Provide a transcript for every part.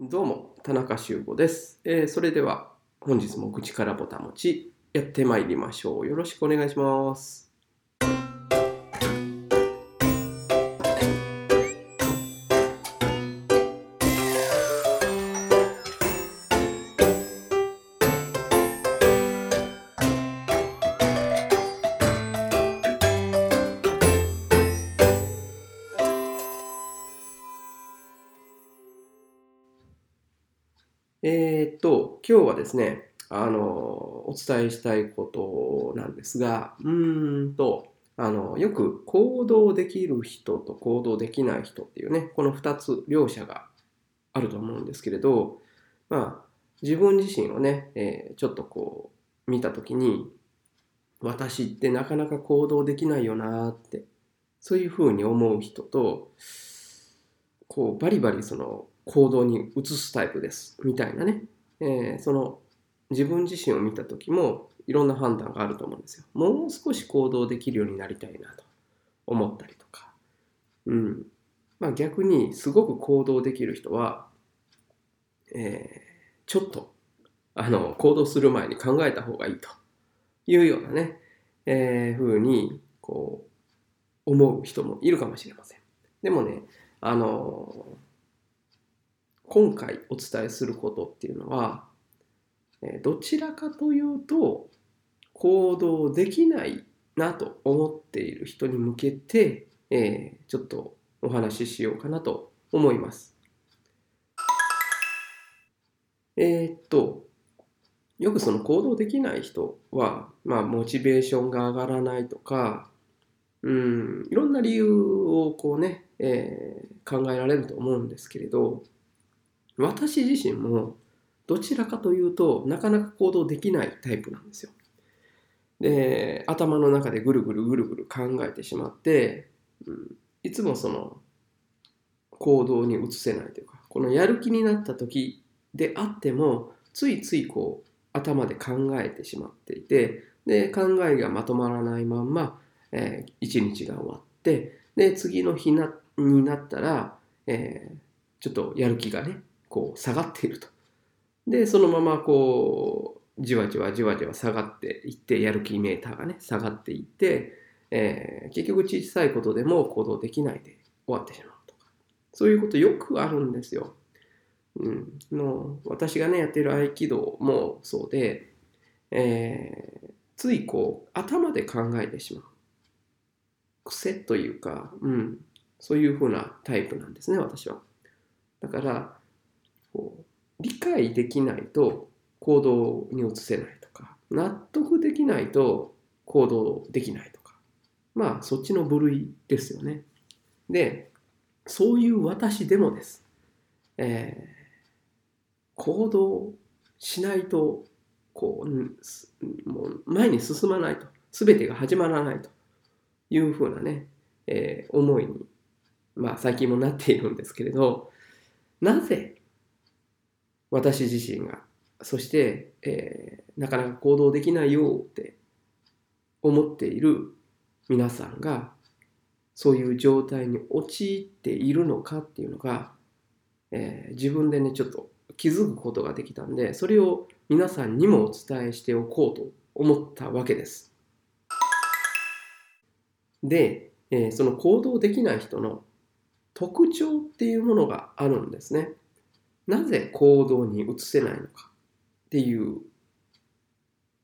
どうも、田中修吾です。えーそれでは、本日も口からぼたもち、やってまいりましょう。よろしくお願いします。えーっと、今日はですね、あの、お伝えしたいことなんですが、うーんと、あの、よく行動できる人と行動できない人っていうね、この2つ、両者があると思うんですけれど、まあ、自分自身をね、えーちょっとこう、見たときに、私ってなかなか行動できないよなって、そういうふうに思う人と、こう、バリバリその行動に移すタイプです、みたいなね、えーその自分自身を見た時もいろんな判断があると思うんですよ。もう少し行動できるようになりたいなと思ったりとか。うん。まあ逆にすごく行動できる人は、えーちょっとあの行動する前に考えた方がいいというようなね、えー、ふうにこう思う人もいるかもしれません。でもね、あの今回お伝えすることっていうのは、どちらかというと行動できないなと思っている人に向けて、えーちょっとお話ししようかなと思います。えーっとよくその行動できない人は、まあ、モチベーションが上がらないとか、うん、いろんな理由をこうね、えー考えられると思うんですけれど、私自身もどちらかというとなかなか行動できないタイプなんですよ。で頭の中でぐるぐるぐるぐる考えてしまって、うん、いつもその行動に移せないというかこのやる気になった時であってもついついこう頭で考えてしまっていてで考えがまとまらないまんま、えー一日が終わってで次の日なになったら、えーちょっとやる気がねこう下がっていると。でそのままこうじわじわじわじわ下がっていってやる気メーターがね下がっていって、えー結局小さいことでも行動できないで終わってしまうとかそういうことよくあるんですよ。うん、の私がねやってる合気道もそうで、えーついこう頭で考えてしまう癖というか、うん、そういうふうなタイプなんですね私は。だからこう理解できないと行動に移せないとか納得できないと行動できないとかまあそっちの部類ですよね。でそういう私でもです。えー行動しないとこうもう前に進まないと全てが始まらないというふうなね、えー思いに、まあ、最近もなっているんですけれどなぜ私自身がそして、えーなかなか行動できないよって思っている皆さんがそういう状態に陥っているのかっていうのが、えー自分でねちょっと気づくことができたんでそれを皆さんにもお伝えしておこうと思ったわけです。で、えーその行動できない人の特徴っていうものがあるんですね。なぜ行動に移せないのかっていう、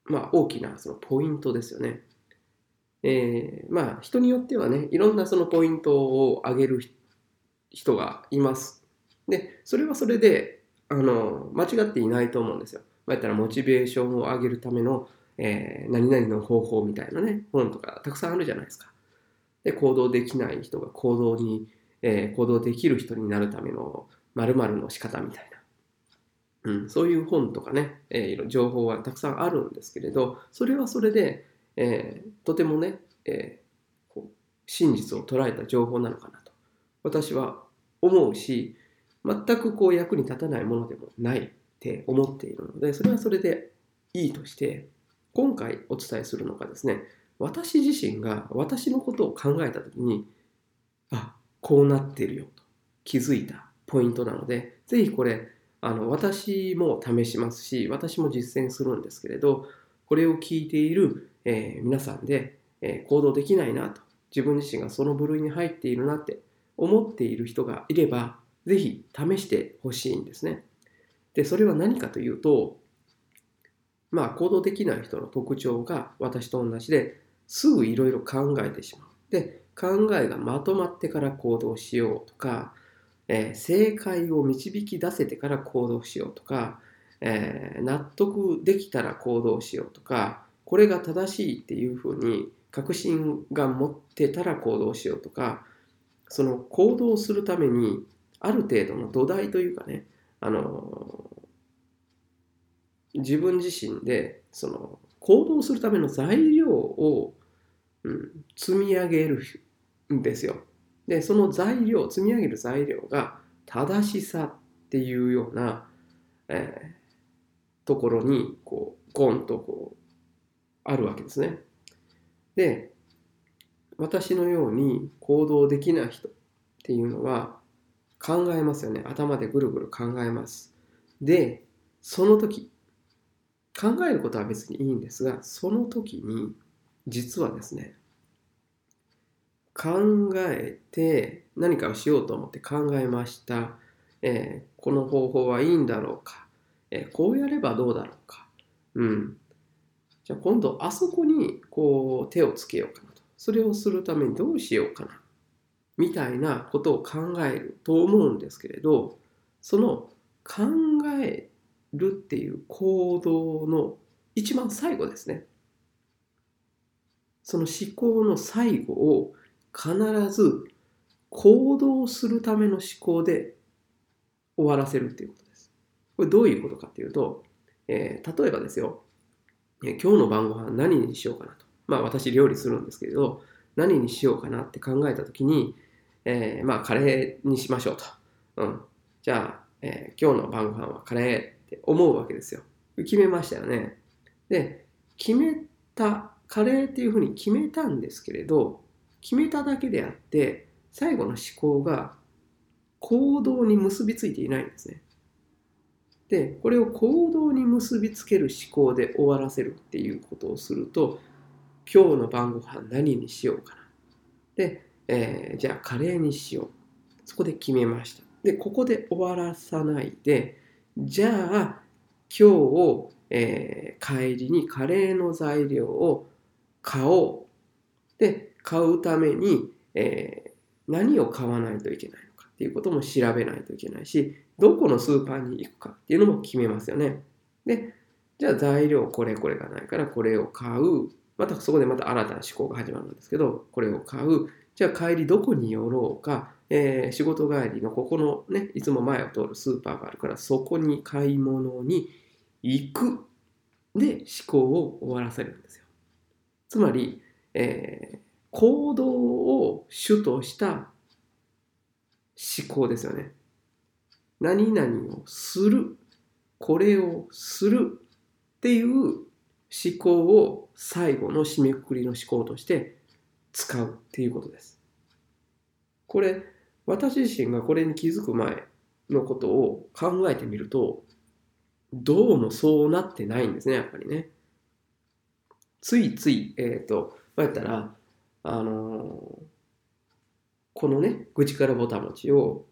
まあ、大きなそのポイントですよね。えーまあ人によってはねいろんなそのポイントを挙げる人がいます。でそれはそれであの間違っていないと思うんですよ。まあ、言ったらモチベーションを上げるための、えー何々の方法みたいなね本とかたくさんあるじゃないですか。で行動できない人が行動に、えー行動できる人になるための〇〇の仕方みたいな。うん、そういう本とかね、えー情報はたくさんあるんですけれどそれはそれで、えーとてもね、えーこう真実を捉えた情報なのかなと私は思うし全くこう役に立たないものでもないって思っているのでそれはそれでいいとして今回お伝えするのがですね私自身が私のことを考えた時にあこうなってるよと気づいたポイントなのでぜひこれあの私も試しますし私も実践するんですけれどこれを聞いている、えー、皆さんで、えー、行動できないなと自分自身がその部類に入っているなって思っている人がいればぜひ試してほしいんですね。でそれは何かというとまあ行動できない人の特徴が私と同じですぐいろいろ考えてしまう。で考えがまとまってから行動しようとかえー、正解を導き出せてから行動しようとか、えー、納得できたら行動しようとかこれが正しいっていうふうに確信が持ってたら行動しようとかその行動するためにある程度の土台というかねあの自分自身でその行動するための材料を、うん、積み上げるんですよ。で、その材料、積み上げる材料が正しさっていうような、えー、ところに、こう、ゴンとこう、あるわけですね。で、私のように行動できない人っていうのは考えますよね。頭でぐるぐる考えます。で、その時、考えることは別にいいんですが、その時に、実はですね、考えて何かをしようと思って考えました。えー、この方法はいいんだろうか、えー、こうやればどうだろうか。うん。じゃあ今度あそこにこう手をつけようかなと。それをするためにどうしようかな。みたいなことを考えると思うんですけれど、その考えるっていう行動の一番最後ですね。その思考の最後を必ず行動するための思考で終わらせるっていうことです。これどういうことかっていうと、えー、例えばですよ、え、今日の晩ご飯何にしようかなと。まあ私料理するんですけれど、何にしようかなって考えたときに、えー、まあカレーにしましょうと。うん。じゃあ、え今日の晩ご飯はカレーって思うわけですよ。決めましたよね。で、決めた、カレーっていうふうに決めたんですけれど、決めただけであって最後の思考が行動に結びついていないんですね。でこれを行動に結びつける思考で終わらせるっていうことをすると今日の晩ご飯何にしようかな。で、えー、じゃあカレーにしよう。そこで決めました。でここで終わらさないでじゃあ今日を、えー、帰りにカレーの材料を買おう。で買うために、えー、何を買わないといけないのかっていうことも調べないといけないし、どこのスーパーに行くかっていうのも決めますよね。で、じゃあ材料これこれがないからこれを買う。またそこでまた新たな思考が始まるんですけど、これを買う。じゃあ帰りどこに寄ろうか。えー、仕事帰りのここのね、いつも前を通るスーパーがあるから、そこに買い物に行く。で、思考を終わらせるんですよ。つまり、えー、行動を主とした思考ですよね。何々をする、これをするっていう思考を最後の締めくくりの思考として使うっていうことです。これ、私自身がこれに気づく前のことを考えてみると、どうもそうなってないんですね、やっぱりね。ついつい、えっ、ー、と、まあ、やったら、あのこのね、愚痴からぼたもちを、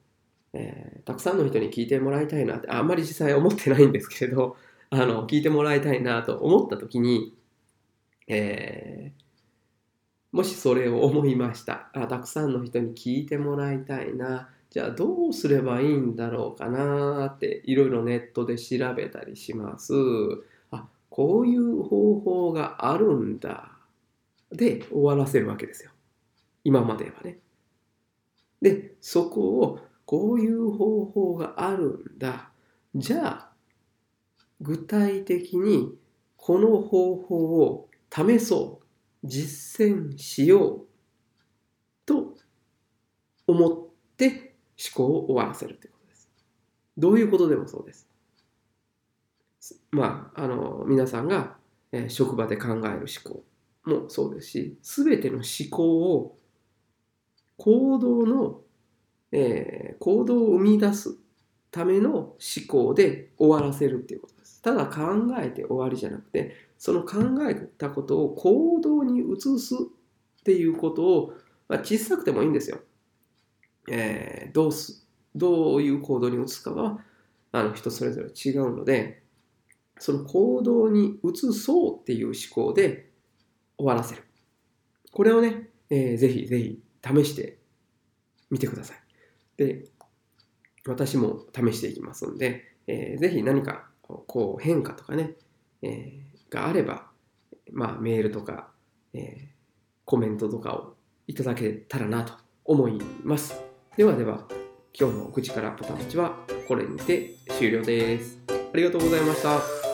えー、たくさんの人に聞いてもらいたいなって、あんまり実際思ってないんですけれど、あの、聞いてもらいたいなと思った時に、えー、もしそれを思いましたあ。たくさんの人に聞いてもらいたいな。じゃあどうすればいいんだろうかなっていろいろネットで調べたりします。あ、こういう方法があるんだ。で終わらせるわけですよ。今まではね。で、そこをこういう方法があるんだ。じゃあ、具体的にこの方法を試そう。実践しよう。と思って思考を終わらせるということです。どういうことでもそうです。まあ、あの、皆さんが、職場で考える思考。もそうですし、すべての思考を行動の、えー、行動を生み出すための思考で終わらせるっていうことです。ただ考えて終わりじゃなくて、その考えたことを行動に移すっていうことを、まあ、小さくてもいいんですよ。えー、どうす、どういう行動に移すかは、あの人それぞれ違うので、その行動に移そうっていう思考で終わらせる。これをね、えー、ぜひぜひ試してみてください。で、私も試していきますので、えー、ぜひ何かこう変化とかね、えー、があれば、まあ、メールとか、えー、コメントとかをいただけたらなと思います。ではでは、今日の口からポタプチはこれにて終了です。ありがとうございました。